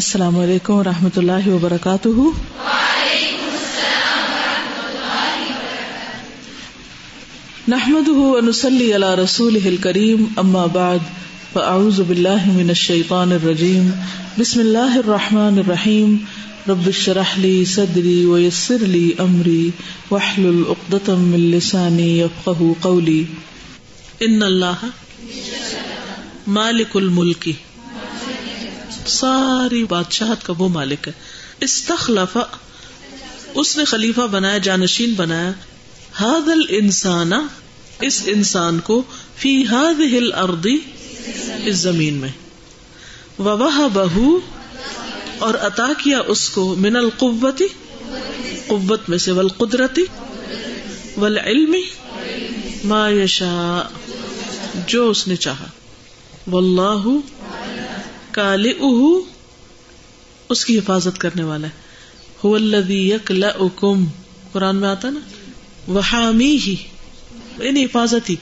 السلام علیکم و رحمۃ اللہ وبرکاتہ۔ نحمد ونسلی علی رسول کریم اما بعد، فاعوذ باللہ من الشیطان الرجیم۔ بسم اللہ الرحمن الرحیم۔ رب اشرح لی صدری ویسر لی امری۔ واحلل عقدۃ من لسانی یفقهوا قولی۔ ان اللہ مالک الملک۔ ساری بادشاہت کا وہ مالک ہے۔ استخلف، اس نے خلیفہ بنایا، جانشین بنایا۔ ہادل انسان اس انسان کو فی ہاد ہل اردی اس زمین میں۔ وبہ بہو اور عطا کیا اس کو من القوتی قوت میں سے ول قدرتی ول علمی ما یشا جو اس نے چاہا۔ واللہ کال اس کی حفاظت کرنے والا ہے۔ قرآن میں آتا نا یعنی وحامی ہی یعنی حفاظت ہی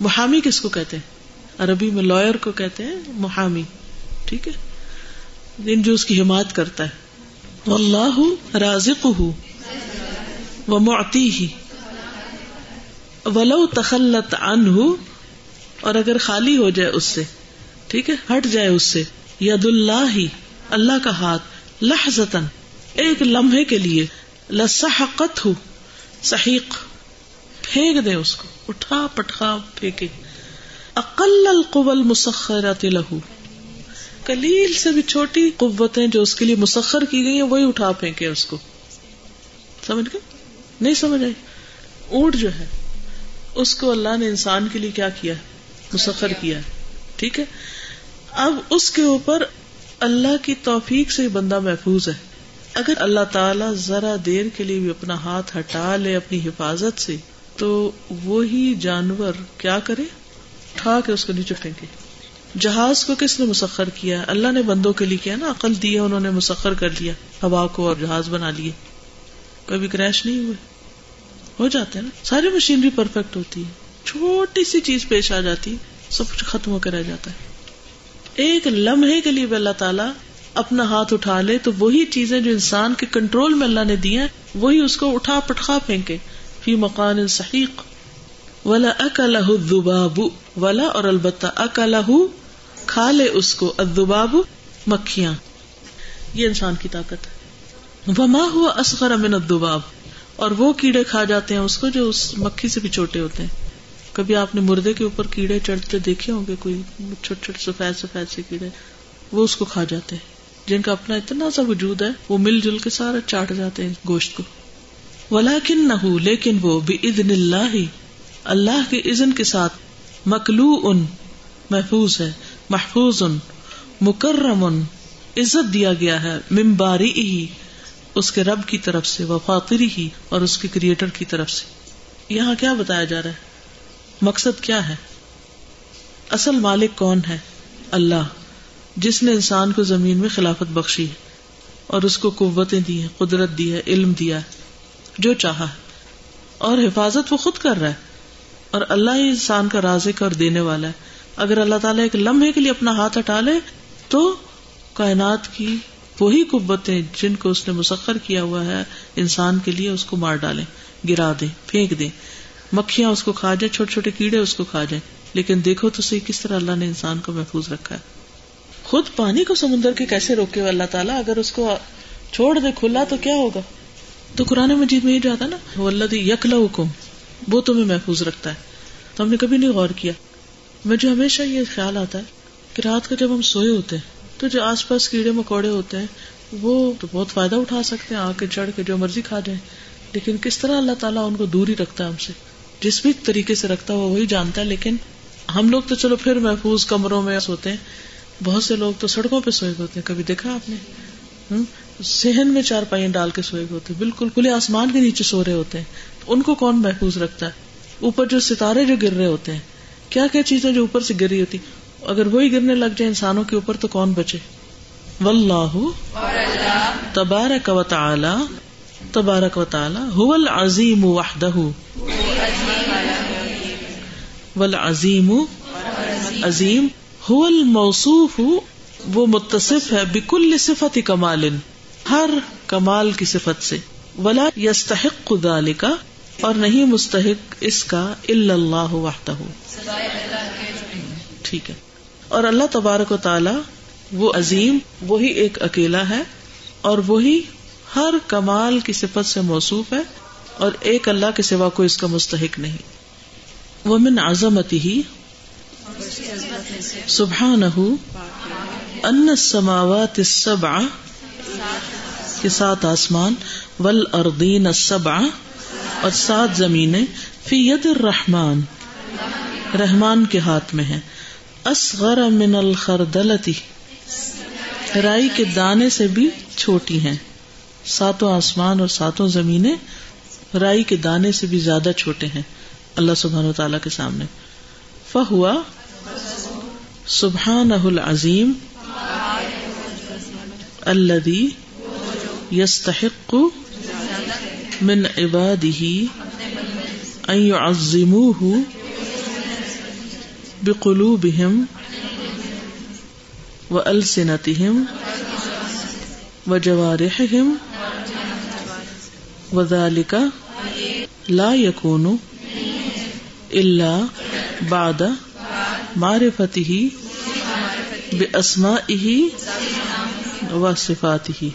محامی کس کو کہتے ہیں؟ عربی میں لائر کو کہتے ہیں، محامی۔ ٹھیک ہے؟ دن جو اس کی حمایت کرتا ہے۔ اللہ رازق ہوں معتی ہی ولو تخلت ان اور اگر خالی ہو جائے اس سے، ٹھیک ہے؟ ہٹ جائے اس سے۔ ید اللہ اللہ کا ہاتھ لہزتن ایک لمحے کے لیے لسحقت ہو صحیح پھینک دے اس کو، اٹھا پٹخا پھینکے۔ اقل القبل مسخرات لہو کلیل سے بھی چھوٹی قوتیں جو اس کے لیے مسخر کی گئی ہیں، وہی اٹھا پھینکے اس کو۔ سمجھ گئے؟ نہیں سمجھ آئی۔ اونٹ جو ہے، اس کو اللہ نے انسان کے لیے کیا کیا مسخر کیا ٹھیک ہے؟ اب اس کے اوپر اللہ کی توفیق سے بندہ محفوظ ہے۔ اگر اللہ تعالی ذرا دیر کے لیے بھی اپنا ہاتھ ہٹا لے اپنی حفاظت سے، تو وہی جانور کیا کرے؟ اٹھا کے اس کو نیچے پھینکے۔ جہاز کو کس نے مسخر کیا؟ اللہ نے بندوں کے لیے کیا نا؟ عقل دی ہے، انہوں نے مسخر کر لیا۔ ہوا کو اور جہاز بنا لیے۔ کبھی کریش نہیں ہوئے۔ ہو جاتے ہیں نا۔ ساری مشینری پرفیکٹ ہوتی ہے۔ چھوٹی سی چیز پیش آ جاتی سب کچھ ختم ہو کے رہ جاتا ہے۔ ایک لمحے کے لیے بھی اللہ تعالیٰ اپنا ہاتھ اٹھا لے، تو وہی چیزیں جو انسان کے کنٹرول میں اللہ نے دی ہیں، وہی اس کو اٹھا پٹخا پھینکے فی مکان صحیح ولا اکلہ الذباب۔ ولا، اور البتہ اکلہ کھا لے اس کو، الذباب، مکھیاں۔ یہ انسان کی طاقت ہے۔ وما ہوا اصغر من الذباب۔ اور وہ کیڑے کھا جاتے ہیں اس کو جو اس مکھی سے بھی چھوٹے ہوتے ہیں۔ کبھی آپ نے مردے کے اوپر کیڑے چڑھتے دیکھے ہوں گے، کوئی چھوٹے چھوٹے سفید سفید سے کیڑے، وہ اس کو کھا جاتے ہیں۔ جن کا اپنا اتنا سا وجود ہے، وہ مل جل کے سارا چاٹ جاتے ہیں گوشت کو۔ ولاکن نہ ہو لیکن وہ بھی ادن اللہ اللہ کے عزن کے ساتھ مکلو ان محفوظ ہے، محفوظ ان مکرم ان عزت دیا گیا ہے ممباری ہی اس کے رب کی طرف سے وفاطری ہی اور اس کے کریٹر کی طرف سے۔ یہاں کیا بتایا جا رہا ہے؟ مقصد کیا ہے؟ اصل مالک کون ہے؟ اللہ، جس نے انسان کو زمین میں خلافت بخشی ہے اور اس کو قوتیں دی ہیں، قدرت دی ہے، علم دیا ہے، جو چاہا ہے۔ اور حفاظت وہ خود کر رہا ہے۔ اور اللہ ہی انسان کا رازق اور دینے والا ہے۔ اگر اللہ تعالیٰ ایک لمحے کے لیے اپنا ہاتھ ہٹا لے، تو کائنات کی وہی قوتیں جن کو اس نے مسخر کیا ہوا ہے، انسان کے لیے اس کو مار ڈالیں، گرا دیں، پھینک دیں۔ مکھیاں اس کو کھا جائیں، چھوٹے چھوٹے کیڑے اس کو کھا جائیں۔ لیکن دیکھو تو صحیح کس طرح اللہ نے انسان کو محفوظ رکھا ہے۔ خود پانی کو سمندر کے کیسے روکے اللہ تعالیٰ؟ اگر اس کو چھوڑ دے، کھلا تو کیا ہوگا؟ تو قرآن مجید میں یہ جاتا نا اللہ یکلا حکم وہ تمہیں محفوظ رکھتا ہے۔ تو ہم نے کبھی نہیں غور کیا۔ مجھے ہمیشہ یہ خیال آتا ہے کہ رات کو جب ہم سوئے ہوتے ہیں، تو جو آس پاس کیڑے مکوڑے ہوتے ہیں، وہ تو بہت فائدہ اٹھا سکتے ہیں آ کے چڑھ کے جو مرضی کھا جائیں۔ لیکن کس طرح اللہ تعالیٰ ان کو دور ہی رکھتا ہے ہم سے؟ جس بھی طریقے سے رکھتا ہوا وہی جانتا ہے، لیکن ہم لوگ تو چلو پھر محفوظ کمروں میں سوتے ہیں۔ بہت سے لوگ تو سڑکوں پہ سوئے ہوتے ہیں۔ کبھی دیکھا آپ نے؟ سہن میں چار پائیں ڈال کے سوئے ہوتے ہیں۔ بالکل کھلے آسمان کے نیچے سو رہے ہوتے ہیں۔ ان کو کون محفوظ رکھتا ہے؟ اوپر جو ستارے جو گر رہے ہوتے ہیں۔ کیا کیا چیزیں جو اوپر سے گری ہوتی؟ اگر وہی گرنے لگ جائے انسانوں کے اوپر تو کون بچے؟ تبارک و تعالی، تبارک و تعالی، هو العظیم وحدہ ول عظیم عظیم الموصوف، وہ متصف ہے بکل صفت کمال، ہر کمال کی صفت سے۔ ولا یستحق ذالک اور نہیں مستحق اس کا الا اللہ وحدہ۔ ٹھیک ہے۔ اور اللہ تبارک و تعالی، وہ عظیم، وہی ایک اکیلا ہے، اور وہی ہر کمال کی صفت سے موصوف ہے، اور ایک اللہ کے سوا کوئی اس کا مستحق نہیں۔ وہ من عظمتی ہی ان السماوات السبع کے سات آسمان ول اردین السبع اور سات زمینیں فی ید الرحمان رحمان کے ہاتھ میں ہے اصغر من الخردلتی رائی کے دانے سے بھی چھوٹی ہیں۔ ساتوں آسمان اور ساتوں زمینیں رائی کے دانے سے بھی زیادہ چھوٹے ہیں۔ اللہ سبحان و تعالی کے سامنے۔ فہوا سبحان العظیم الذي يستحق من عباده ان يعظموه بقلوبهم والسنتهم وجوارحهم وذلك لا يكون الا بعد معرفته باسمائه وصفاته۔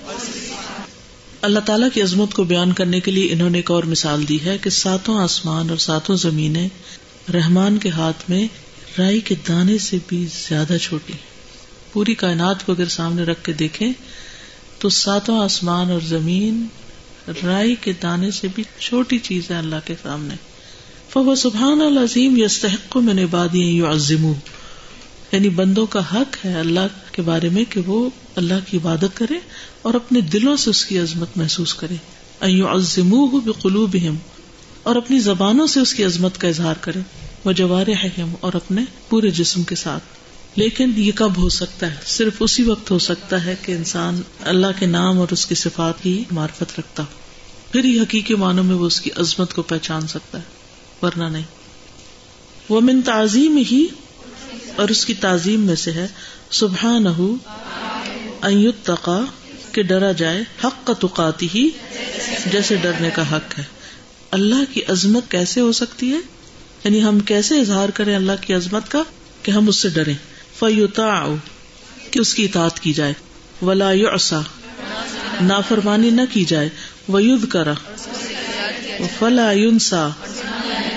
اللہ تعالیٰ کی عظمت کو بیان کرنے کے لیے انہوں نے ایک اور مثال دی ہے کہ ساتوں آسمان اور ساتوں زمینیں رحمان کے ہاتھ میں رائی کے دانے سے بھی زیادہ چھوٹی۔ پوری کائنات کو اگر سامنے رکھ کے دیکھیں تو ساتوں آسمان اور زمین رائی کے دانے سے بھی چھوٹی چیز ہے اللہ کے سامنے۔ فو سبحان العظیم یستحق میں نے بادی یعنی بندوں کا حق ہے اللہ کے بارے میں کہ وہ اللہ کی عبادت کرے اور اپنے دلوں سے اس کی عظمت محسوس کرے. عظم بقلوب اور اپنی زبانوں سے اس کی عظمت کا اظہار کرے، وہ جوار اور اپنے پورے جسم کے ساتھ. لیکن یہ کب ہو سکتا ہے؟ صرف اسی وقت ہو سکتا ہے کہ انسان اللہ کے نام اور اس کی صفات کی معرفت رکھتا ہو۔ پھر ہی حقیقی معنوں میں وہ اس کی عظمت کو پہچان سکتا ہے۔ ورنہ نہیں۔ وہ من تعظیم ہی اور اس کی تعظیم میں سے ہے سبحان تقا کہ ڈرا جائے، حق کا تقاتی ہی، جیسے ڈرنے کا حق ہے۔ اللہ کی عظمت کیسے ہو سکتی ہے؟ یعنی ہم کیسے اظہار کریں اللہ کی عظمت کا؟ کہ ہم اس سے ڈریں۔ فیوتا کہ اس کی اطاعت کی جائے۔ ولا یعصا نافرمانی نہ کی جائے۔ وید کرا فلا یونسا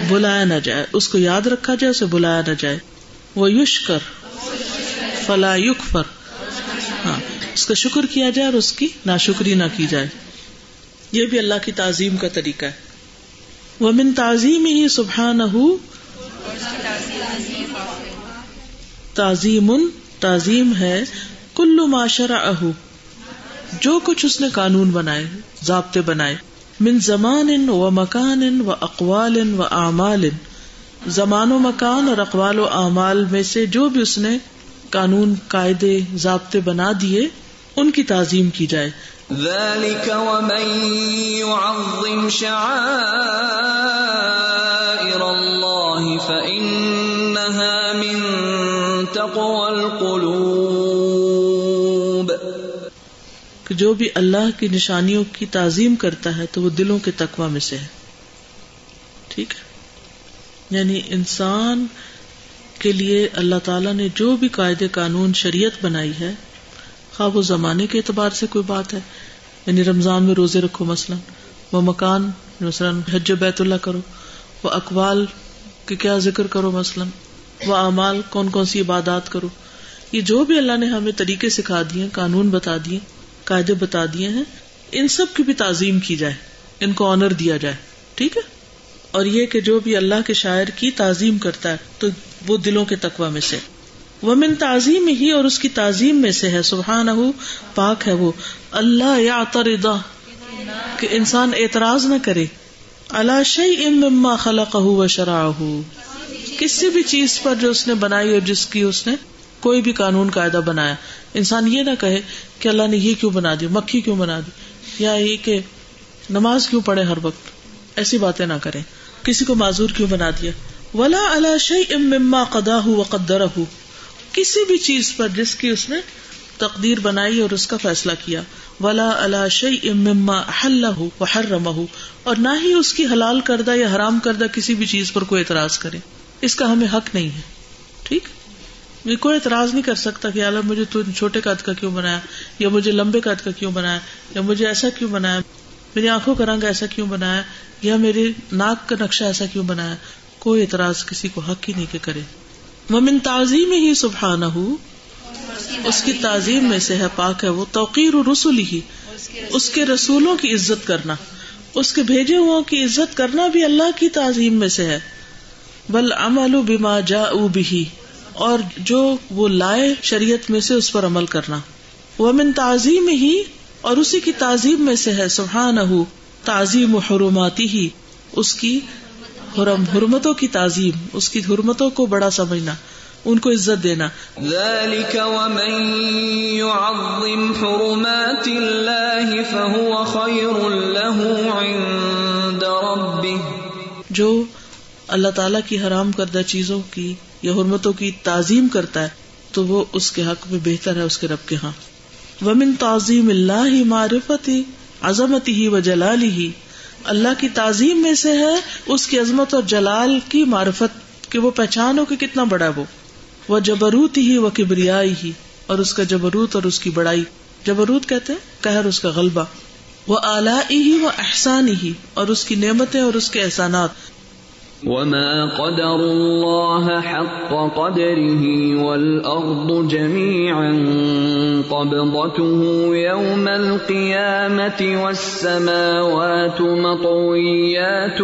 بلایا نہ جائے۔ اس کو یاد رکھا جائے، اسے بلایا نہ جائے۔ وہ یوش کر فلا یق پر ہاں اس کا شکر کیا جائے اور اس کی نا شکری نہ کی جائے۔ یہ بھی اللہ کی تعظیم کا طریقہ ہے۔ وہ من تعظیم ہی سبحان تعظیم تعظیم ہے کلو معاشرہ اہو جو کچھ اس نے قانون بنائے، ضابطے بنائے۔ من زمان و مکان و اقوال و اعمال زمان و مکان اور اقوال و اعمال میں سے جو بھی اس نے قانون، قاعدے، ضابطے بنا دیے، ان کی تعظیم کی جائے۔ ذلك ومن يعظم شعائر الله فإنها من تقوى القلوب۔ جو بھی اللہ کی نشانیوں کی تعظیم کرتا ہے تو وہ دلوں کے تقوا میں سے ہے۔ ٹھیک ہے؟ یعنی انسان کے لیے اللہ تعالیٰ نے جو بھی قاعدے قانون شریعت بنائی ہے خواب و زمانے کے اعتبار سے کوئی بات ہے۔ یعنی رمضان میں روزے رکھو مثلاً، وہ مکان، مثلاً حج بیت اللہ کرو، وہ اقوال کے کیا ذکر کرو مثلاً، وہ اعمال، کون کون سی عبادات کرو۔ یہ جو بھی اللہ نے ہمیں طریقے سکھا دیے، قانون بتا دیے قاعدے بتا دیے ہیں، ان سب کی بھی تعظیم کی جائے، ان کو آنر دیا جائے، ٹھیک ہے؟ اور یہ کہ جو بھی اللہ کے شاعر کی تعظیم کرتا ہے، تو وہ دلوں کے تقوا میں سے۔ وہ من تعظیم ہی اور اس کی تعظیم میں سے ہے سبحان پاک ہے وہ۔ اللہ یا کہ انسان اعتراض نہ کرے۔ اللہ شی اما خلق و شرا کسی بھی چیز پر جو اس نے بنائی اور جس کی اس نے کوئی بھی قانون قاعدہ بنایا۔ انسان یہ نہ کہے کہ اللہ نے یہ کیوں بنا دی، مکھی کیوں بنا دی، یا یہ کہ نماز کیوں پڑھے ہر وقت۔ ایسی باتیں نہ کریں۔ کسی کو معذور کیوں بنا دیا۔ ولا اللہ شی اما قدا ہو و قدر کسی بھی چیز پر جس کی اس نے تقدیر بنائی اور اس کا فیصلہ کیا۔ ولا اللہ شی اما اللہ حرمہ اور نہ ہی اس کی حلال کردہ یا حرام کردہ کسی بھی چیز پر کوئی اعتراض کرے۔ اس کا ہمیں حق نہیں ہے۔ ٹھیک؟ کوئی اعتراض نہیں کر سکتا کہ اللہ مجھے تو چھوٹے قد کا کیوں بنایا، یا مجھے لمبے قد کا کیوں بنایا، یا مجھے ایسا کیوں بنایا، میری آنکھوں کا رنگ ایسا کیوں بنایا، یا میرے ناک کا نقشہ ایسا کیوں بنایا؟ کوئی اعتراض کسی کو حق ہی نہیں کہ کرے۔ من تعظیم ہی سبحانہ، اس کی تعظیم میں سے ہے پاک ہے وہ توقیر و رسول ہی اس کے رسولوں کی عزت کرنا، اس کے بھیجے ہو کی عزت کرنا بھی اللہ کی تعظیم میں سے ہے۔ بل عمل بما جا بھی اور جو وہ لائے شریعت میں سے اس پر عمل کرنا۔ وہ من تعظیم ہی اور اسی کی تعظیم میں سے ہے سبحان تعظیم حرماتی ہی اس کی حرم حرمتوں کی تعظیم اس کی حرمتوں کو بڑا سمجھنا ان کو عزت دینا۔ ذلك ومن يعظم حرمات الله فهو خير له عند ربه۔ جو اللہ تعالی کی حرام کردہ چیزوں کی یا حرمتوں کی تعظیم کرتا ہے، تو وہ اس کے حق میں بہتر ہے، اس کے رب کے ہاں۔ ومن تعظیم اللہ معرفتی عظمتی ہی و جلالی ہی اللہ کی تعظیم میں سے ہے اس کی عظمت اور جلال کی معرفت کہ وہ پہچان ہو کہ کتنا بڑا وہ وہ۔ جبروت ہی وہ کبریائی ہی اور اس کا جبروت اور اس کی بڑائی۔ جبروت کہتے ہیں اس کا غلبہ۔ وہ اعلی ہی وہ احسانی ہی اور اس کی نعمتیں اور اس کے احسانات۔ وما قدر الله حق قدره والأرض جميعا قبضته يوم القيامة والسماوات مطويات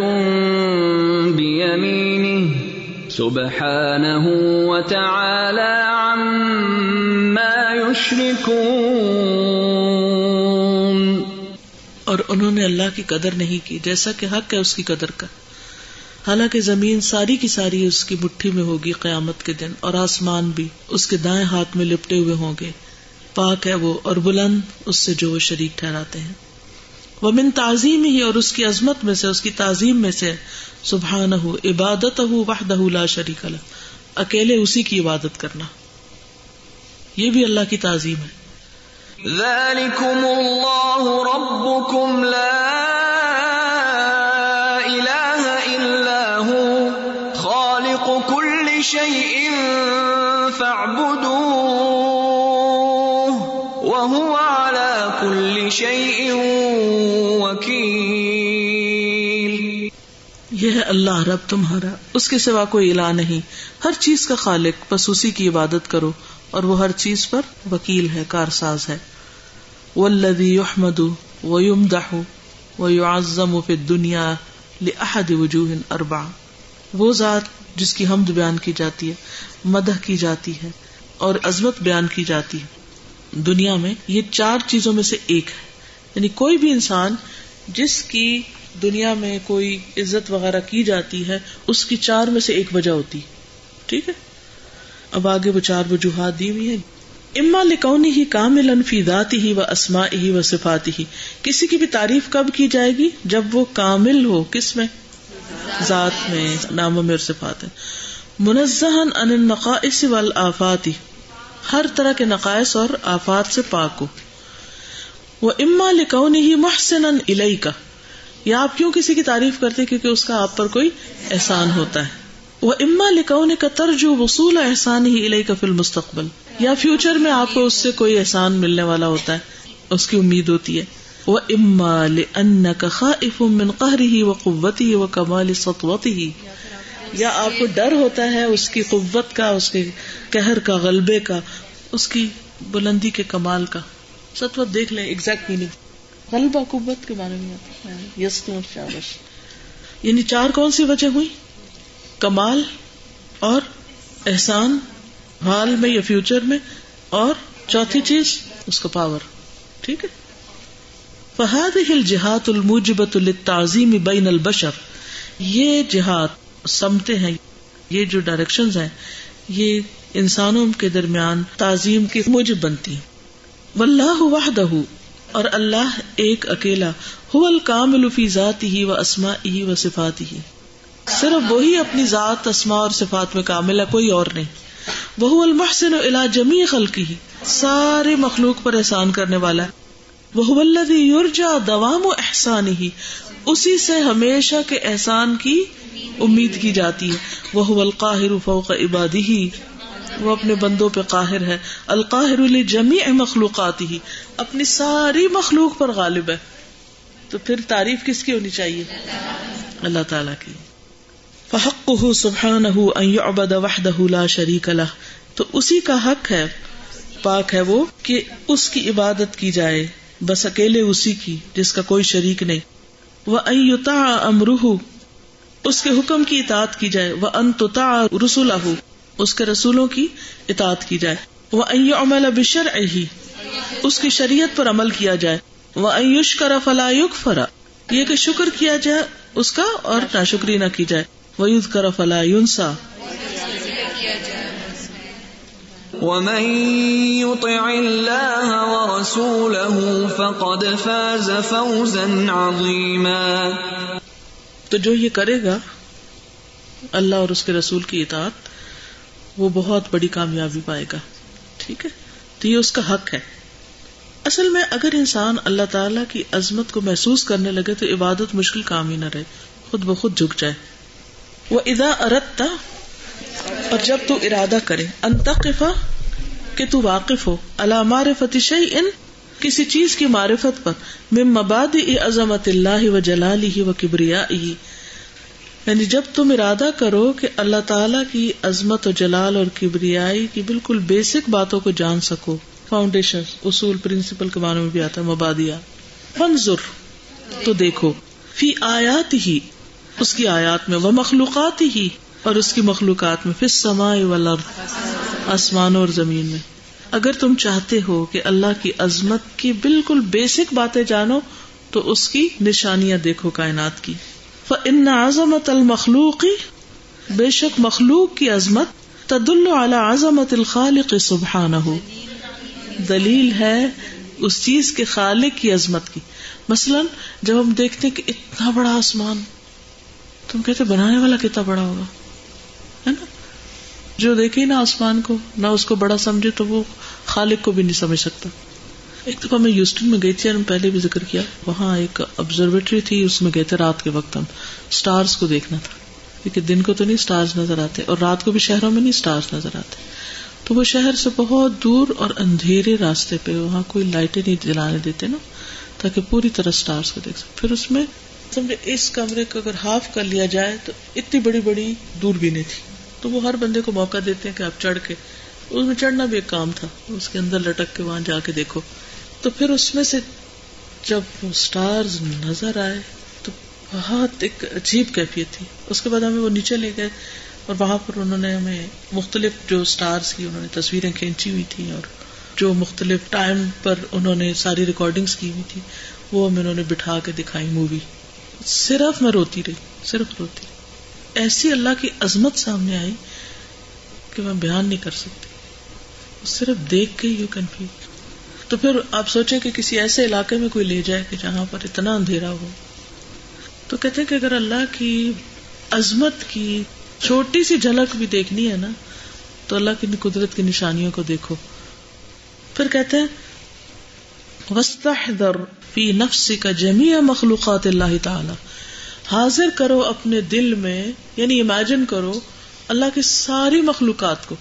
بيمينه سبحانه وتعالى عما يشركون اور انہوں نے اللہ کی قدر نہیں کی، جیسا کہ حق ہے اس کی قدر کا۔ حالانکہ زمین ساری کی ساری اس کی مٹھی میں ہوگی قیامت کے دن اور آسمان بھی اس کے دائیں ہاتھ میں لپٹے ہوئے ہوں گے۔ پاک ہے وہ اور بلند اس سے جو وہ شریک ٹھہراتے ہیں۔ وہ من تعظیم ہی اور اس کی عظمت میں سے، اس کی تعظیم میں سے سبحان ہو عبادت ہو وحدہ لا شریک اللہ اکیلے اسی کی عبادت کرنا۔ یہ بھی اللہ کی تعظیم ہے۔ ذالکم اللہ ربکم لا اللہ رب تمہارا، اس کے سوا کوئی الہ نہیں۔ ہر چیز کا خالق، بس اسی کی عبادت کرو۔ اور وہ ہر چیز پر وکیل ہے، کارساز ہے۔ والذی یحمد ویمدح ویعظم فی الدنیا لأحد وجوہ اربع۔ وہ ذات جس کی حمد بیان کی جاتی ہے، مدح کی جاتی ہے، اور عظمت بیان کی جاتی ہے۔ دنیا میں یہ چار چیزوں میں سے ایک ہے۔ یعنی کوئی بھی انسان جس کی دنیا میں کوئی عزت وغیرہ کی جاتی ہے، اس کی چار میں سے ایک وجہ ہوتی ٹھیک ہے؟ اب آگے وہ چار وجوہات دی ہوئی ہے اما لکونی ہی کامل انفی ذاتی ہی و اسما ہی و صفاتی ہی کسی کی بھی تعریف کب کی جائے گی؟ جب وہ کامل ہو، کس میں؟ ذات میں، ناموں میں اور صفات ہے منزہ ان النقائص والآفات۔ ہر طرح کے نقائص اور آفات سے پاک ہو۔ وہ اما لکونی ہی محسن الئی کا یا آپ کیوں کسی کی تعریف کرتے کیونکہ اس کا آپ پر کوئی احسان ہوتا ہے؟ وہ اما لکھنے کا ترجو وصول احسان ہی الہی کا فل مستقبل یا فیوچر میں آپ کو اس سے کوئی احسان ملنے والا ہوتا ہے، اس کی امید ہوتی ہے۔ وہ اما لن کا خاف من قہری ہی و قوتی و کمال سطوتی ہی یا آپ کو ڈر ہوتا ہے اس کی قوت کا، اس کے قہر کا، غلبے کا، اس کی بلندی کے کمال کا۔ سطوت دیکھ لیں ایگزیکٹ میننگ غلبہ قوت کے بارے میں یس شابش۔ یعنی چار کون سی وجہ ہوئی؟ کمال اور احسان، حال میں یا فیوچر میں؟ اور چوتھی چیز، اس کا پاور ٹھیک ہے؟ فہاد ہل جہاد الموجبت التعظیم بین البشر۔ یہ جہاد سمتے ہیں۔ یہ جو ڈائریکشن ہیں، یہ انسانوں کے درمیان تعظیم کی موجب بنتی۔ واللہ وحدہ اور اللہ ایک اکیلا الکامل فی ذات ہی و اسما ہی و صفات ہی صرف وہی اپنی ذات اسما اور صفات میں کامل ہے، کوئی اور نہیں۔ وہ المحسن الا جمی خلقی سارے مخلوق پر احسان کرنے والا ہے۔ وہ الذی یرجا دوام و احسان ہی اسی سے ہمیشہ کے احسان کی امید کی جاتی ہے۔ وہ القاہر فوق عبادی ہی وہ اپنے بندوں پہ قاہر ہے۔ القاہر جمی مخلوقات ہی اپنی ساری مخلوق پر غالب ہے۔ تو پھر تعریف کس کی ہونی چاہیے؟ اللہ تعالی کی۔ فحق سبحان ابد وحدہ لا شریک اللہ تو اسی کا حق ہے، پاک ہے وہ، کہ اس کی عبادت کی جائے، بس اکیلے اسی کی، جس کا کوئی شریک نہیں۔ وہ ایتا امروہ اس کے حکم کی اطاعت کی جائے۔ وہ انتا رسول اس کے رسولوں کی اطاعت کی جائے۔ وہ عمل بشر ہی اس کی شریعت پر عمل کیا جائے۔ وہ ایوش کرا فلا فرا یہ کہ شکر کیا جائے اس کا اور نہ شکری نہ کی جائے۔ وہ یوز کرا فلا یونسا ومن يطع الله ورسوله فقد فاز فوزا عظيما۔ تو جو یہ کرے گا اللہ اور اس کے رسول کی اطاعت وہ بہت بڑی کامیابی پائے گا۔ ٹھیک ہے؟ تو یہ اس کا حق ہے۔ اصل میں اگر انسان اللہ تعالی کی عظمت کو محسوس کرنے لگے تو عبادت مشکل کام ہی نہ رہے، خود بخود جھک جائے۔ وہ ادا ارتتا اور جب تو ارادہ کرے انتقفا کہ تو واقف ہو۔ اللہ معرفت ان کسی چیز کی معرفت پر۔ میں مباد عظمت اللہ و جلالی و کبریا یعنی جب تم ارادہ کرو کہ اللہ تعالی کی عظمت و جلال اور کبریائی کی بالکل بیسک باتوں کو جان سکو فاؤنڈیشن اصول پرنسپل کے بارے میں بھی آتا ہے مبادیا منظر تو دیکھو۔ فی آیات ہی اس کی آیات میں وہ مخلوقات ہی اور اس کی مخلوقات میں پھر سما والارض، آسمانوں اور زمین میں۔ اگر تم چاہتے ہو کہ اللہ کی عظمت کی بالکل بیسک باتیں جانو، تو اس کی نشانیاں دیکھو کائنات کی۔ ان عظمت المخلوقی بے شک مخلوق کی عظمت تد اللہ عظمت الخالق سبحان ہو دلیل ہے اس چیز کے خالق کی عظمت کی۔ مثلاً جب ہم دیکھتے کہ اتنا بڑا آسمان تم کہتے بنانے والا کتنا بڑا ہوگا، ہے نا؟ جو دیکھے نا آسمان کو، نہ اس کو بڑا سمجھے تو وہ خالق کو بھی نہیں سمجھ سکتا۔ ایک دفعہ میں یوسٹن میں گئی تھی اور پہلے بھی ذکر کیا، وہاں ایک آبزرویٹری تھی، اس میں گئے تھے رات کے وقت ہم۔ اسٹارس کو دیکھنا تھا، کیونکہ دن کو تو نہیں اسٹارز نظر آتے، اور رات کو بھی شہروں میں نہیں اسٹارس نظر آتے۔ تو وہ شہر سے بہت دور اور اندھیرے راستے پہ، وہاں کوئی لائٹیں نہیں جلانے دیتے نا، تاکہ پوری طرح اسٹارس کو دیکھ سکتے پھر اس میں سمجھے اس کمرے کو اگر ہاف کر لیا جائے تو اتنی بڑی بڑی دور بھی نہیں تھی۔ تو وہ ہر بندے کو موقع دیتے ہیں کہ آپ چڑھ کے، اس میں چڑھنا بھی ایک کام تھا، اس کے اندر لٹک کے وہاں جا کے دیکھو۔ تو پھر اس میں سے جب وہ اسٹارز نظر آئے تو بہت ایک عجیب کیفیت تھی۔ اس کے بعد ہمیں وہ نیچے لے گئے اور وہاں پر انہوں نے ہمیں مختلف جو اسٹارس کی انہوں نے تصویریں کھینچی ہوئی تھی اور جو مختلف ٹائم پر انہوں نے ساری ریکارڈنگس کی ہوئی تھی وہ ہمیں انہوں نے بٹھا کے دکھائی مووی صرف میں روتی رہی، صرف روتی رہی۔ ایسی اللہ کی عظمت سامنے آئی کہ میں بیان نہیں کر سکتی۔ صرف دیکھ کے یو کنفیوز تو پھر آپ سوچیں کہ کسی ایسے علاقے میں کوئی لے جائے کہ جہاں پر اتنا اندھیرا ہو۔ تو کہتے کہ اگر اللہ کی عظمت کی چھوٹی سی جھلک بھی دیکھنی ہے نا، تو اللہ کی قدرت کی نشانیوں کو دیکھو۔ پھر کہتے ہیں فی نفس کا جمی مخلوقات اللہ تعالی حاضر کرو اپنے دل میں یعنی امیجن کرو، اللہ کی ساری مخلوقات کو۔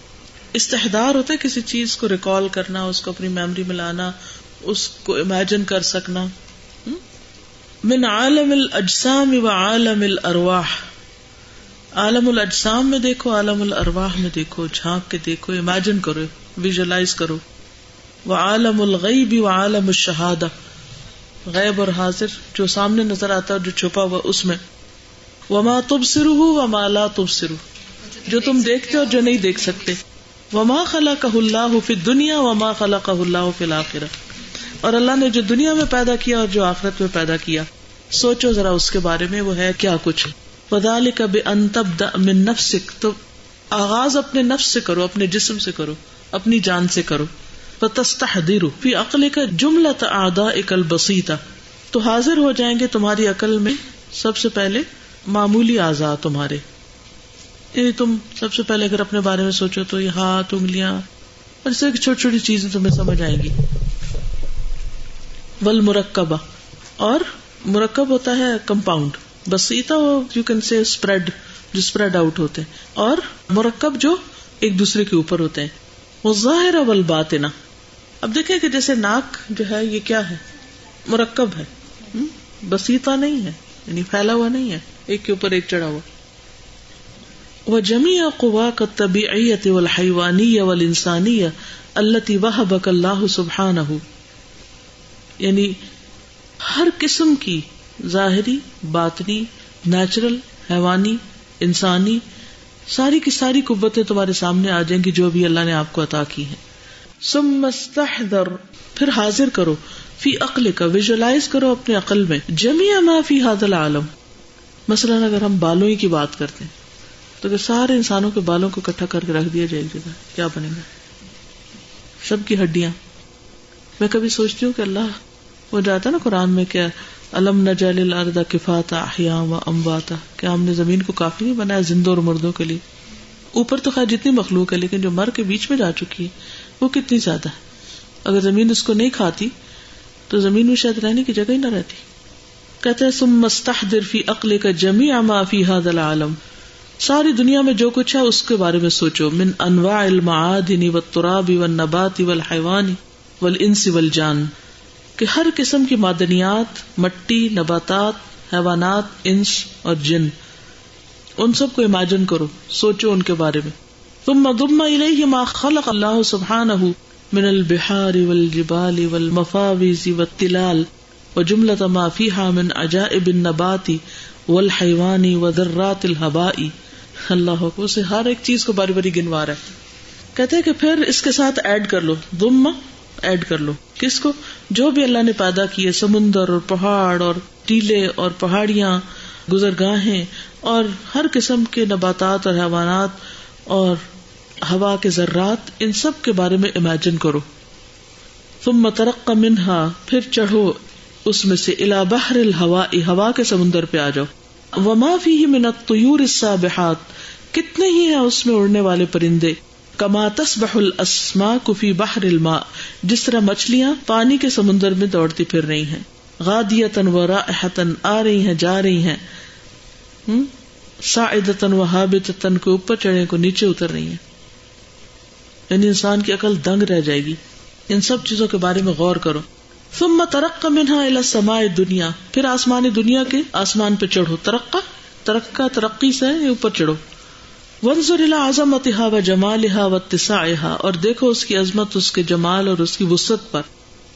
استحدار ہوتا ہے کسی چیز کو ریکال کرنا، اس کو اپنی میموری میں لانا اس کو امیجن کر سکنا۔ من عالم الاجسام و عالم الارواح۔ عالم الاجسام میں دیکھو، عالم الارواح میں دیکھو، جھانک کے دیکھو امیجن کرو ویژلائز کرو۔ وہ عالم الغیب و عالم الشہادہ۔ غیب اور حاضر، جو سامنے نظر آتا ہے جو چھپا ہوا اس میں۔ وما تبصرہ وما لا تبصرہ۔ جو تم دیکھتے ہو جو نہیں دیکھ سکتے۔ وما خلا کہ اللہ فی دنیا وما خلا کہ اللہ فی الآخر اور اللہ نے جو دنیا میں پیدا کیا اور جو آخرت میں پیدا کیا، سوچو ذرا اس کے بارے میں وہ ہے کیا کچھ۔ بدال کب انتب من نفسک تو آغاز اپنے نفس سے کرو، اپنے جسم سے کرو، اپنی جان سے کرو۔ فتستحضر فی عقل کا جملہ تعدا اکل بسیتا تو حاضر ہو جائیں گے تمہاری عقل میں سب سے پہلے معمولی اعضاء تمہارے۔ یعنی تم سب سے پہلے اگر اپنے بارے میں سوچو تو یہ ہاتھ، انگلیاں، اور اس طرح کی چھوٹی چھوٹی چیزیں تمہیں سمجھ آئیں گی۔ ول مرکبہ اور مرکب ہوتا ہے کمپاؤنڈ بسیتا یو کین سے اسپریڈ جو اسپریڈ آؤٹ ہوتے ہیں۔ اور مرکب جو ایک دوسرے کے اوپر ہوتے ہیں۔ وہ ظاہر اول بات نا اب دیکھیں کہ جیسے ناک جو ہے، یہ کیا ہے؟ مرکب ہے۔ بسیتا نہیں ہے یعنی پھیلا ہوا نہیں ہے۔ ایک کے اوپر ایک چڑھا ہوا۔ وہ جمی قوا کا طبیعت والحیوانی ول انسانی اللہ وہ بک اللہ سبحان یعنی ہر قسم کی ظاہری، باطنی نیچرل حیوانی، انسانی ساری کی ساری قوتیں تمہارے سامنے آ جائیں گی جو بھی اللہ نے آپ کو عطا کی ہیں۔ سم مستحدر پھر حاضر کرو، فی عقل کا ویژلائز کرو اپنے عقل میں جمیا ما فی حاد العالم۔ مثلاً اگر ہم بالوں ہی کی بات کرتے ہیں۔ تو اگر سارے انسانوں کے بالوں کو اکٹھا کر کے رکھ دیا جائے جگہ کیا بنے گا؟ سب کی ہڈیاں۔ میں کبھی سوچتی ہوں کہ اللہ، وہ جاتا نا قرآن میں کیا علم نجل الارض کفاتا احیاء و امواتا۔ کیا ہم نے زمین کو کافی نہیں بنایا زندوں اور مردوں کے لیے؟ اوپر تو خیر جتنی مخلوق ہے، لیکن جو مر کے بیچ میں جا چکی ہے، وہ کتنی زیادہ ہے۔ اگر زمین اس کو نہیں کھاتی، تو زمین میں شاید رہنے کی جگہ ہی نہ رہتی۔ کہتے ہیں سم مستحدر فی عقل کا جمی ما فی هذا العالم۔ ساری دنیا میں جو کچھ ہے، اس کے بارے میں سوچو۔ من انواع المعادن والتراب والنبات والحیوان والانس والجان، کہ ہر قسم کی معدنیات، مٹی، نباتات، حیوانات، انس اور جن، ان سب کو امیجن کرو، سوچو ان کے بارے میں۔ تم مدما ما خلق اللہ سبحان من البحار والجبال والمفاوز والتلال وجملة ما فيها من عجائب النبات والحيوان وذرات الهباء اللہ اسے ہر ایک چیز کو باری باری گنوا رہا ہے۔ کہتے ہیں کہ پھر اس کے ساتھ ایڈ کر لو دم ایڈ کر لو۔ کس کو؟ جو بھی اللہ نے پیدا کیے، سمندر اور پہاڑ اور ٹیلے اور پہاڑیاں گزر گاہیں اور ہر قسم کے نباتات اور حیوانات اور ہوا کے ذرات، ان سب کے بارے میں امیجن کرو۔ تم مترق منہا، پھر چڑھو، اس میں سے الا بحر الہوا ہوا کے سمندر پہ آ جاؤ۔ وما فی منت طیور السابحات، کتنے ہی ہیں اس میں اڑنے والے پرندے؟ کما تصبح الاسما کفی بحر الماء، جس طرح مچھلیاں پانی کے سمندر میں دوڑتی پھر رہی ہیں۔ غادیتن و راحتن آ رہی ہیں، جا رہی ہیں۔ ساعدتن و حابتن کو اوپر چڑھے کو نیچے اتر رہی ہیں۔ یعنی انسان کی عقل دنگ رہ جائے گی۔ ان سب چیزوں کے بارے میں غور کرو۔ ثم ترق منہا الى السماء دنیا پھر آسمان دنیا کے آسمان پہ چڑھو۔ ترقا ترقا ترقی سے اوپر چڑھو۔ ونظر الى عظمتها و جمالها و اتساعها اور دیکھو اس کی عظمت، اس کے جمال اور اس کی وسط پر۔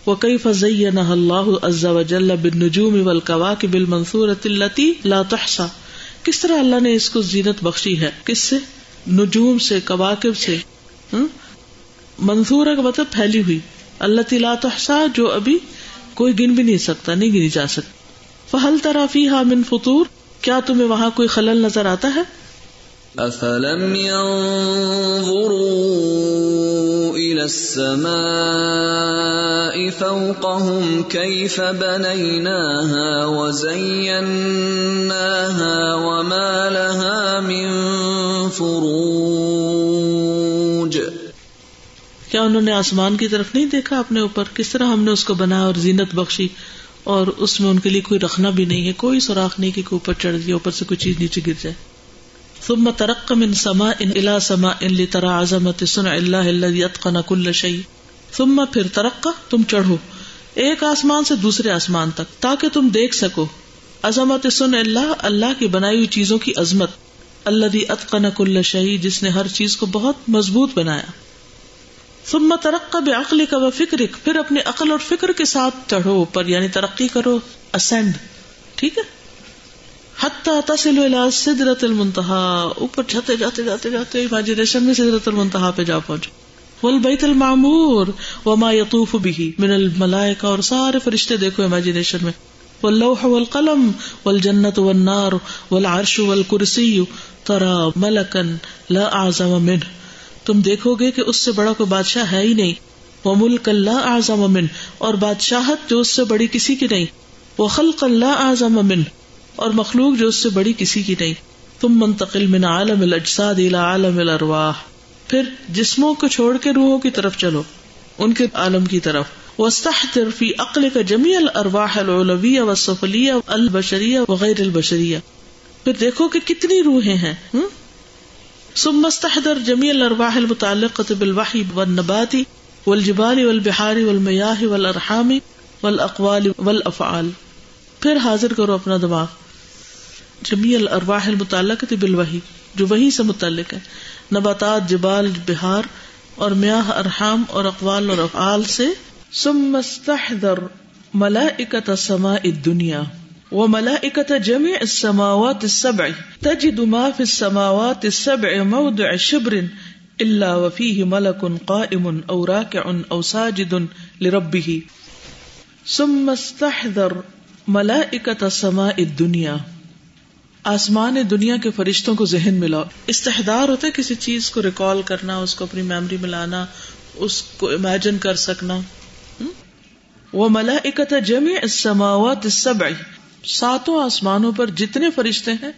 وكيف زينها الله عز وجل بالنجوم والكواكب المنثورة التي لا تحصى۔ کس طرح اللہ نے اس کو زینت بخشی ہے؟ کس سے؟ نجوم سے، کواکب سے۔ منصور کا مطلب پھیلی ہوئی۔ اللہ تلا تحسا جو ابھی کوئی گن بھی نہیں سکتا، نہیں گنی جا سکتی۔ فہل ترافی ہا من فطور، کیا تمہیں وہاں کوئی خلل نظر آتا ہے؟ افلم ينظروا الى السماء فوقهم كيف بنيناها وزيناها وما لها من فروج کیا انہوں نے آسمان کی طرف نہیں دیکھا اپنے اوپر؟ کس طرح ہم نے اس کو بنایا اور زینت بخشی اور اس میں ان کے لیے کوئی رکھنا بھی نہیں ہے؟ کوئی سوراخ نہیں کہ اوپر چڑھ دیا اوپر سے کوئی چیز نیچے گر جائے۔ ثم ترق من سماء الى سماء لترى عظمت صنع الله الذي اتقن كل شيء۔ ثم پھر ترقا تم چڑھو۔ ایک آسمان سے دوسرے آسمان تک، تاکہ تم دیکھ سکو۔ عظمت سن اللہ اللہ کی بنائی ہوئی چیزوں کی عظمت۔ اللہ اتقن کل شہی جس نے ہر چیز کو بہت مضبوط بنایا۔ ثم ترقا بعقل کا و فکر پھر اپنے عقل اور فکر کے ساتھ چڑھو، اوپر یعنی ترقی کرو اسینڈ ٹھیک ہے؟ حتی تصل الى سدرت المنتہا، اوپر جاتے جاتے جاتے جاتے امیجنیشن میں سدرت المنتہا پہ جا پہنچو والبیت المعمور، وما يطوف به، من الملائکہ اور سارے فرشتے دیکھو امیجنیشن میں۔ واللوح والقلم، والجنت والنار، والعرش والکرسی ترى ملکا لا اعظم منه تم دیکھو گے کہ اس سے بڑا کوئی بادشاہ ہے ہی نہیں۔ وہ ملک اللہ اعظم من، اور بادشاہت جو اس سے بڑی کسی کی نہیں۔ وہ خلق اللہ اعظم من، اور مخلوق جو اس سے بڑی کسی کی نہیں۔ تم منتقل من عالم الاجساد الى عالم الارواح۔ پھر جسموں کو چھوڑ کے روحوں کی طرف چلو، ان کے عالم کی طرف۔ وسطر فی عقل کا جمی الرواح الولویہ و سفلیہ البشریہ۔ البشریہ پھر دیکھو کہ کتنی روحیں ہیں ثم استحضر جميع الارواح المتعلقة بالوحي والنبات والجبال والبحار والمياه والارحام والاقوال والافعال پھر حاضر کرو اپنا دماغ. جمیع الارواح المتعلقة بالوحی، جو وہی سے متعلق ہے نباتات، جبال بہار اور میاہ، ارحام اور اقوال اور افعال سے. ثم استحضر ملائکت سماء الدنیا. وہ وملائكة جميع السماوات السبع تجد ما في السماوات السبع موضع شبر إلا وفيه ملك قائم أو راكع أو ساجد لربه ثم استحذر ملائكة سماء الدنيا آسمان دنیا کے فرشتوں کو ذہن میں لاؤ. استحدار ہوتا ہے کسی چیز کو ریکال کرنا، اس کو اپنی میموری میں لانا، اس کو امیجن کر سکنا وہ ملائکت جمع السماوات السبع ساتوں آسمانوں پر جتنے فرشتے ہیں،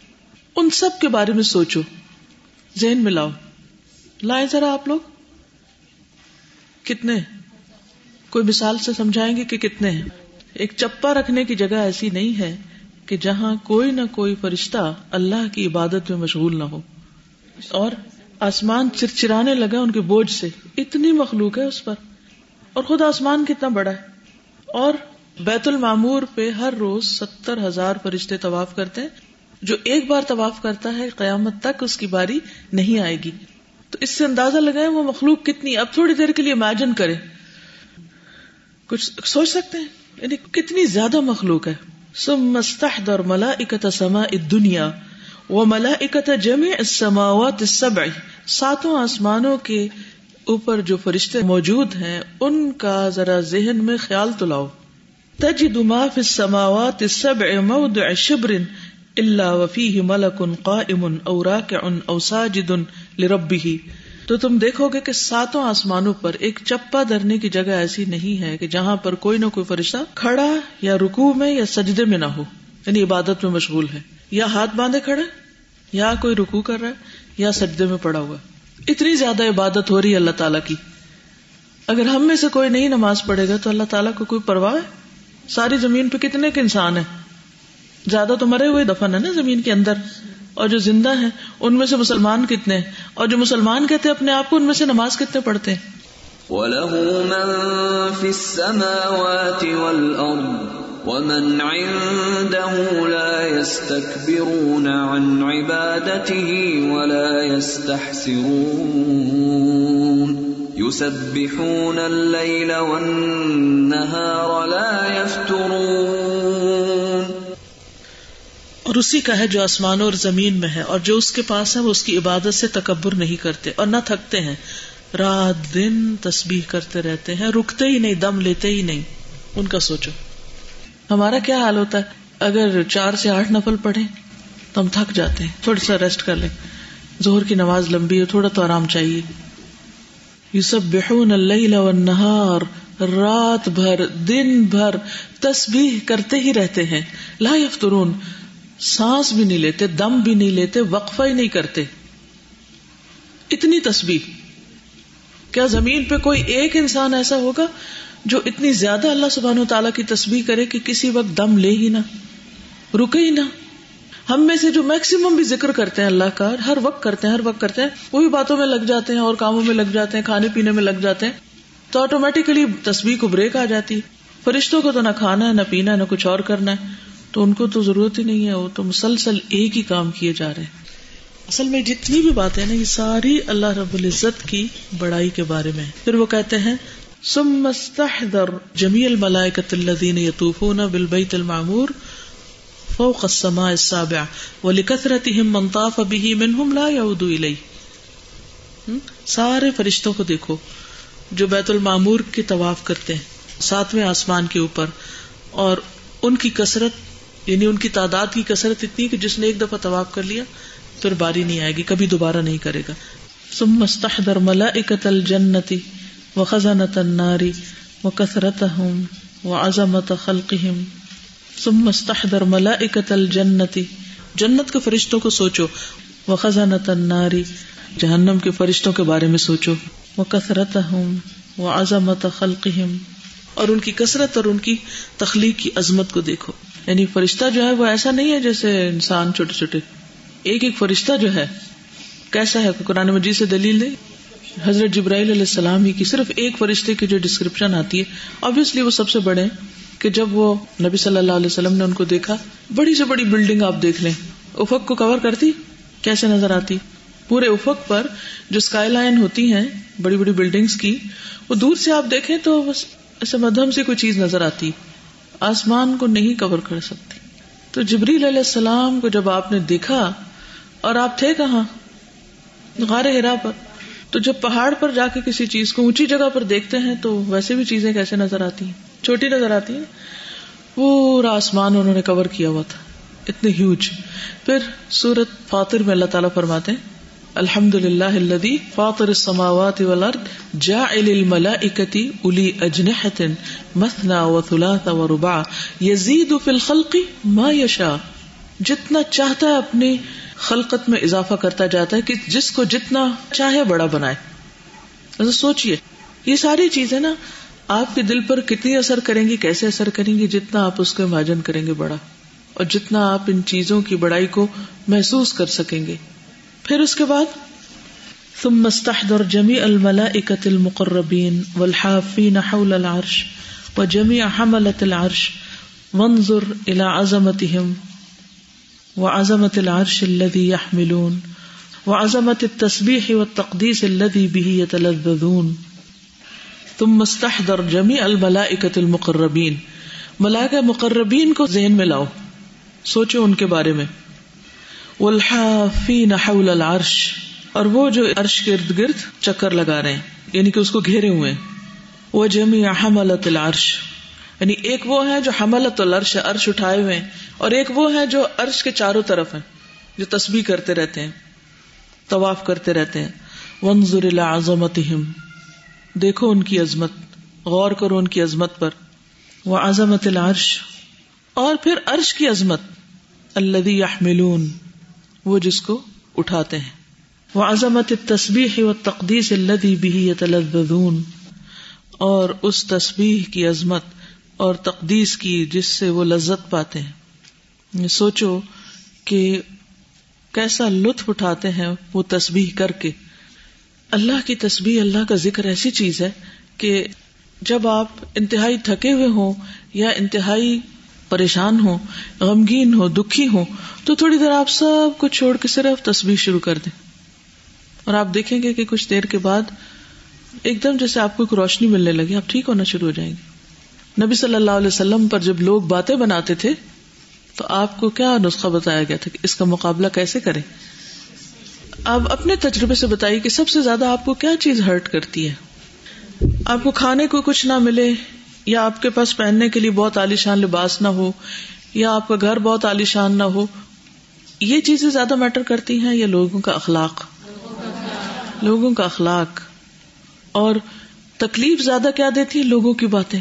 ان سب کے بارے میں سوچو۔ ذہن میں لاؤ۔ لائیں ذرا آپ لوگ۔ کتنے؟ کوئی مثال سے سمجھائیں گے کہ کتنے ہیں۔ ایک چپا رکھنے کی جگہ ایسی نہیں ہے کہ جہاں کوئی نہ کوئی فرشتہ اللہ کی عبادت میں مشغول نہ ہو۔ اور آسمان چرچرانے لگا ان کے بوجھ سے۔ اتنی مخلوق ہے اس پر۔ اور خود آسمان کتنا بڑا ہے۔ اور بیت المامور پہ ہر روز ستر ہزار فرشتے طواف کرتے ہیں۔ جو ایک بار طواف کرتا ہے، قیامت تک اس کی باری نہیں آئے گی۔ تو اس سے اندازہ لگائے وہ مخلوق کتنی، اب تھوڑی دیر کے لیے امیجن کرے۔ کچھ سوچ سکتے ہیں؟ یعنی کتنی زیادہ مخلوق ہے۔ سم مستحدر ملائکت سما دنیا وہ ملائکت جمع السماوات السبع۔ ساتوں آسمانوں کے اوپر جو فرشتے موجود ہیں، ان کا ذرا ذہن میں خیال تو لاؤ۔ تجد ما في السماوات السبع موضع شبر الا وفيه ملك قائم او راكع او ساجد لربه۔ تو تم دیکھو گے کہ ساتوں آسمانوں پر ایک چپا دھرنے کی جگہ ایسی نہیں ہے کہ جہاں پر کوئی نہ کوئی فرشتہ کھڑا یا رکوع میں یا سجدے میں نہ ہو۔ یعنی عبادت میں مشغول ہے۔ یا ہاتھ باندھے کھڑے یا کوئی رکوع کر رہا ہے، یا سجدے میں پڑا ہوا۔ اتنی زیادہ عبادت ہو رہی ہے اللہ تعالیٰ کی۔ اگر ہم میں سے کوئی نہیں نماز پڑھے گا تو اللہ تعالیٰ کو کوئی پرواہ ہے؟ ساری زمین پہ کتنے کے انسان ہیں؟ زیادہ تو مرے ہوئے دفن ہے نا زمین کے اندر۔ اور جو زندہ ہیں، ان میں سے مسلمان کتنے ہیں؟ اور جو مسلمان کہتے ہیں، اپنے آپ کو ان میں سے نماز کتنے پڑھتے ہیں؟ وَلَهُ مَن فِي السَّمَاوَاتِ وَالْأَرْضِ وَمَنْ عِندَهُ لَا يَسْتَكْبِرُونَ عَنْ عِبَادَتِهِ وَلَا يَسْتَحْسِرُونَ۔ يسبحون الليل والنهار لا يفترون اور اسی کا ہے جو آسمانوں اور زمین میں ہے اور جو اس کے پاس ہے وہ اس کی عبادت سے تکبر نہیں کرتے اور نہ تھکتے ہیں۔ رات دن تسبیح کرتے رہتے ہیں، رکتے ہی نہیں، دم لیتے ہی نہیں۔ ان کا سوچو۔ ہمارا کیا حال ہوتا ہے؟ اگر چار سے آٹھ نفل پڑھیں تو ہم تھک جاتے ہیں، تھوڑا سا ریسٹ کر لیں۔ زہر کی نماز لمبی ہے، تھوڑا تو آرام چاہیے۔ یوسبحون اللیل والنہار، رات بھر، دن بھر تسبیح کرتے ہی رہتے ہیں۔ لا یفترون، سانس بھی نہیں لیتے، دم بھی نہیں لیتے، وقفہ ہی نہیں کرتے۔ اتنی تسبیح۔ کیا زمین پہ کوئی ایک انسان ایسا ہوگا جو اتنی زیادہ اللہ سبحانہ و تعالیٰ کی تسبیح کرے کہ کسی وقت دم لے ہی نہ، رکے ہی نہ؟ ہم میں سے جو میکسیمم بھی ذکر کرتے ہیں اللہ کا، ہر وقت کرتے ہیں، ہر وقت کرتے ہیں، وہی باتوں میں لگ جاتے ہیں اور کاموں میں لگ جاتے ہیں، کھانے پینے میں لگ جاتے ہیں۔ تو آٹومیٹیکلی تصویر کو بریک آ جاتی۔ فرشتوں کو تو نہ کھانا ہے، نہ پینا ہے، نہ کچھ اور کرنا ہے۔ تو ان کو تو ضرورت ہی نہیں ہے، وہ تو مسلسل ایک ہی کام کیے جا رہے ہیں۔ اصل میں جتنی بھی باتیں نا، یہ ساری اللہ رب العزت کی بڑائی کے بارے میں پھر وہ کہتے ہیں سم مستحدر جمی الملائکت الذین یطوفون بالبیت المعمور فوق السماء السابع ولكثرتهم من طاف به منهم لا يعود اليه سارے فرشتوں کو دیکھو جو بیت المعمور کی طواف کرتے ہیں، ساتویں آسمان کے اوپر۔ اور ان کی کثرت یعنی ان کی تعداد کی کثرت اتنی کہ جس نے ایک دفعہ طواف کر لیا پھر باری نہیں آئے گی، کبھی دوبارہ نہیں کرے گا۔ ثم استحضر ملائکۃ الجنت وخزنۃ النار وكثرتهم وعظمت خلقهم ثم استحضر ملائکة الجنة جنت کے فرشتوں کو سوچو۔ وہ خزانہ تناری جہنم کے فرشتوں کے بارے میں سوچو۔ وہ کثرت ہوں وہ عظمت خلق اور ان کی کثرت اور ان کی تخلیق کی عظمت کو دیکھو۔ یعنی فرشتہ جو ہے وہ ایسا نہیں ہے جیسے انسان چھوٹے چھوٹے۔ ایک ایک فرشتہ جو ہے، کیسا ہے؟ قرآن مجید سے دلیل دے؟ حضرت جبرائیل علیہ السلام ہی کی صرف ایک فرشتے کی جو ڈسکرپشن آتی ہے۔ آبیسلی وہ سب سے بڑے کہ جب وہ نبی صلی اللہ علیہ وسلم نے ان کو دیکھا، بڑی سے بڑی بلڈنگ آپ دیکھ لیں۔ افق کو کور کرتی، کیسے نظر آتی؟ پورے افق پر جو اسکائی لائن ہوتی ہیں، بڑی بڑی بلڈنگس کی، وہ دور سے آپ دیکھیں تو بس ایسے مدھم سے کوئی چیز نظر آتی۔ آسمان کو نہیں کور کر سکتی۔ تو جبریل علیہ السلام کو جب آپ نے دیکھا اور آپ تھے کہاں؟ غار ہرا پر۔ تو جب پہاڑ پر جا کے کسی چیز کو اونچی جگہ پر دیکھتے ہیں تو ویسے بھی چیزیں کیسے نظر آتی؟ ہیں چھوٹی نظر آتی ہیں۔ پورا آسمان انہوں نے کور کیا ہوا تھا۔ اتنے ہیوج پھر سورت فاطر میں اللہ تعالیٰ فرماتے ہیں الحمد للہ فاطر السماوات والارض جاعل الملائکتی الی اجنحت مثنا و ثلاث و ربع یزید فی الخلق ما یشا جتنا چاہتا ہے اپنی خلقت میں اضافہ کرتا جاتا ہے کہ جس کو جتنا چاہے بڑا بنائے۔ اچھا، سوچیے یہ ساری چیزیں نا آپ کے دل پر کتنی اثر کریں گی، کیسے اثر کریں گی؟ جتنا آپ اس کو امیجن کریں گے بڑا، اور جتنا آپ ان چیزوں کی بڑائی کو محسوس کر سکیں گے۔ پھر اس کے بعد تم مستحدر جمی الملا اکت المقربین والحافین حول العرش و جمی حملت العرش منظر الى عظمتهم وعظمت العرش الذي يحملون وعظمت التسبيح والتقديس الذي به يتلذذون ثم استحضر جميع الملائكة المقربين ملائکہ مقربین کو ذہن میں لاؤ، سوچو ان کے بارے میں۔ والحافین حول العرش، اور وہ جو عرش کے ارد گرد چکر لگا رہے ہیں یعنی کہ اس کو گھیرے ہوئے وہ جمی حملت العرش یعنی ایک وہ ہے جو حملت العرش، عرش اٹھائے ہوئے ہیں، اور ایک وہ ہے جو عرش کے چاروں طرف ہیں، جو تسبیح کرتے رہتے ہیں، طواف کرتے رہتے ہیں۔ ونظر الى عظمتہم دیکھو ان کی عظمت، غور کرو ان کی عظمت پر۔ وہ عظمت العرش۔ اور پھر عرش کی عظمت۔ الذي يحملون وہ جس کو اٹھاتے ہیں۔ وہ عظمت تصبیح و تقدیس الدی بھی یتلذذون۔ اور اس تسبیح کی عظمت اور تقدیس کی جس سے وہ لذت پاتے ہیں۔ سوچو کہ کیسا لطف اٹھاتے ہیں وہ تسبیح کر کے۔ اللہ کی تسبیح، اللہ کا ذکر ایسی چیز ہے کہ جب آپ انتہائی تھکے ہوئے ہوں یا انتہائی پریشان ہو غمگین ہو دکھی ہو تو تھوڑی دیر آپ سب کچھ چھوڑ کے صرف تصویر شروع کر دیں۔ اور آپ دیکھیں گے کہ کچھ دیر کے بعد ایک دم جیسے آپ کو ایک روشنی ملنے لگی، آپ ٹھیک ہونا شروع ہو جائیں گے۔ نبی صلی اللہ علیہ وسلم پر جب لوگ باتیں بناتے تھے، تو آپ کو کیا نسخہ بتایا گیا تھا کہ اس کا مقابلہ کیسے کریں؟ آپ اپنے تجربے سے بتائیے کہ سب سے زیادہ آپ کو کیا چیز ہرٹ کرتی ہے؟ آپ کو کھانے کو کچھ نہ ملے، یا آپ کے پاس پہننے کے لیے بہت عالیشان لباس نہ ہو، یا آپ کا گھر بہت عالیشان نہ ہو، یہ چیزیں زیادہ میٹر کرتی ہیں یا لوگوں کا اخلاق؟ لوگوں کا اخلاق۔ اور تکلیف زیادہ کیا دیتی ہے؟ لوگوں کی باتیں۔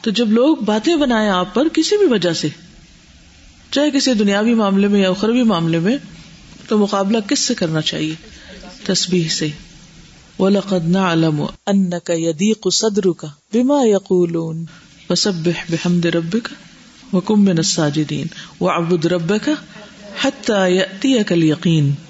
تو جب لوگ باتیں بنائے آپ پر، کسی بھی وجہ سے، چاہے کسی دنیاوی معاملے میں یا اخروی معاملے میں تو مقابلہ کس سے کرنا چاہیے؟ تسبیح سے۔ وَلَقَدْ نَعْلَمُ أَنَّكَ يَدِيقُ صَدْرُكَ بِمَا يَقُولُونَ فَسَبِّحْ بِحَمْدِ رَبِّكَ وَكُمْ مِنَ السَّاجِدِينَ وَعَبُدْ رَبَّكَ حَتَّى يَأْتِيَكَ الْيَقِينَ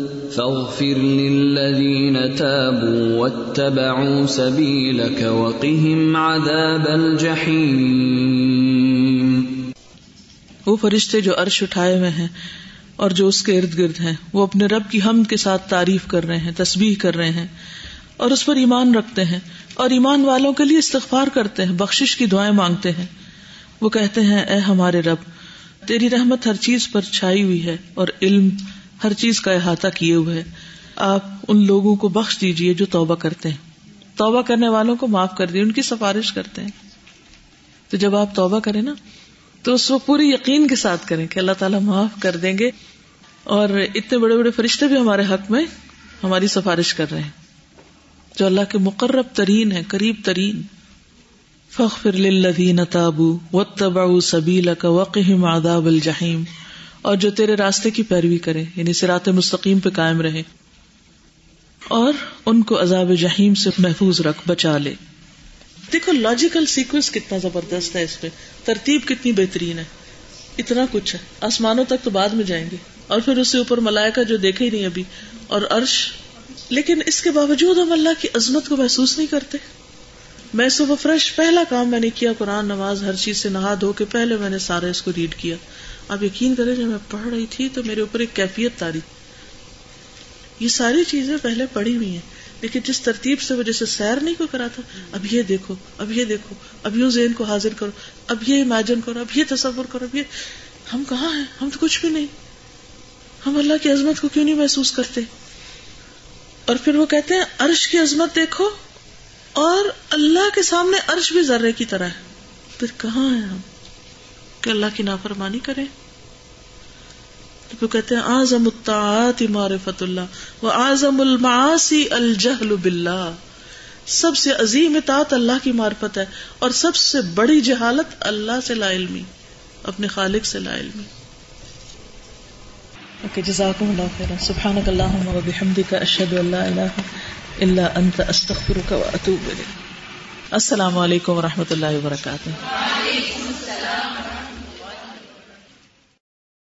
فاغفر للذين تابوا واتبعوا سبيلك وقهم عذاب الجحيم. وہ فرشتے جو عرش اٹھائے ہوئے ہیں اور جو اس کے ارد گرد ہیں، وہ اپنے رب کی حمد کے ساتھ تعریف کر رہے ہیں، تسبیح کر رہے ہیں اور اس پر ایمان رکھتے ہیں اور ایمان والوں کے لیے استغفار کرتے ہیں، بخشش کی دعائیں مانگتے ہیں۔ وہ کہتے ہیں، اے ہمارے رب، تیری رحمت ہر چیز پر چھائی ہوئی ہے اور علم ہر چیز کا احاطہ کیے ہوئے آپ ان لوگوں کو بخش دیجیے جو توبہ کرتے ہیں۔ توبہ کرنے والوں کو معاف کر دی ان کی سفارش کرتے ہیں۔ تو جب آپ توبہ کریں نا، تو اس کو پوری یقین کے ساتھ کریں کہ اللہ تعالیٰ معاف کر دیں گے۔ اور اتنے بڑے بڑے فرشتے بھی ہمارے حق میں ہماری سفارش کر رہے ہیں۔ جو اللہ کے مقرب ترین ہے قریب ترین۔ فخر للذین تابو واتبعوا سبیلک وقہم عذاب الجحیم۔ اور جو تیرے راستے کی پیروی کرے یعنی سرات مستقیم پہ قائم رہے اور ان کو عذاب جہیم سے محفوظ رکھ، بچا لے۔ دیکھو لاجیکل سیکوینس کتنا زبردست ہے اس پہ۔ ترتیب کتنی بہترین ہے۔ اتنا کچھ ہے۔ آسمانوں تک تو بعد میں جائیں گے۔ اور پھر اس سے اوپر ملائکہ جو دیکھے ہی نہیں ابھی، اور عرش۔ لیکن اس کے باوجود ہم اللہ کی عظمت کو محسوس نہیں کرتے۔ میں صبح فریش پہلا کام میں نے کیا، قرآن نماز ہر چیز سے نہا دھو کے پہلے میں نے سارا اس کو ریڈ کیا۔ آپ یقین کریں جب میں پڑھ رہی تھی تو میرے اوپر ایک کیفیت تاری۔ یہ ساری چیزیں پہلے پڑھی ہوئی ہیں، لیکن جس ترتیب سے وہ جیسے سیر نہیں کو کراتا اب یہ دیکھو، اب یہ دیکھو، اب یوں ذہن کو حاضر کرو، اب یہ امیجن کرو، اب یہ تصور کرو، اب یہ۔ ہم کہاں ہیں؟ ہم تو کچھ بھی نہیں۔ ہم اللہ کی عظمت کو کیوں نہیں محسوس کرتے؟ اور پھر وہ کہتے ہیں، عرش کی عظمت دیکھو، اور اللہ کے سامنے عرش بھی ذرے کی طرح ہے۔ پھر کہاں ہیں ہم؟ کہ اللہ کی نافرمانی کریں تو کہتے ہیں آزم الطاعات معرفت اللہ و آزم المعاصی الجہل باللہ۔ سب سے عظیم اطاعت اللہ کی معرفت ہے اور سب سے بڑی جہالت اللہ سے لا علمی اپنے خالق سے لا علمی۔ اوکے جزاکم اللہ خیر سبحانک اللہم و بحمدک اشہد ان لا الہ الا انت استغفرک و اتوب الیک۔ السلام علیکم و رحمۃ اللہ وبرکاتہ۔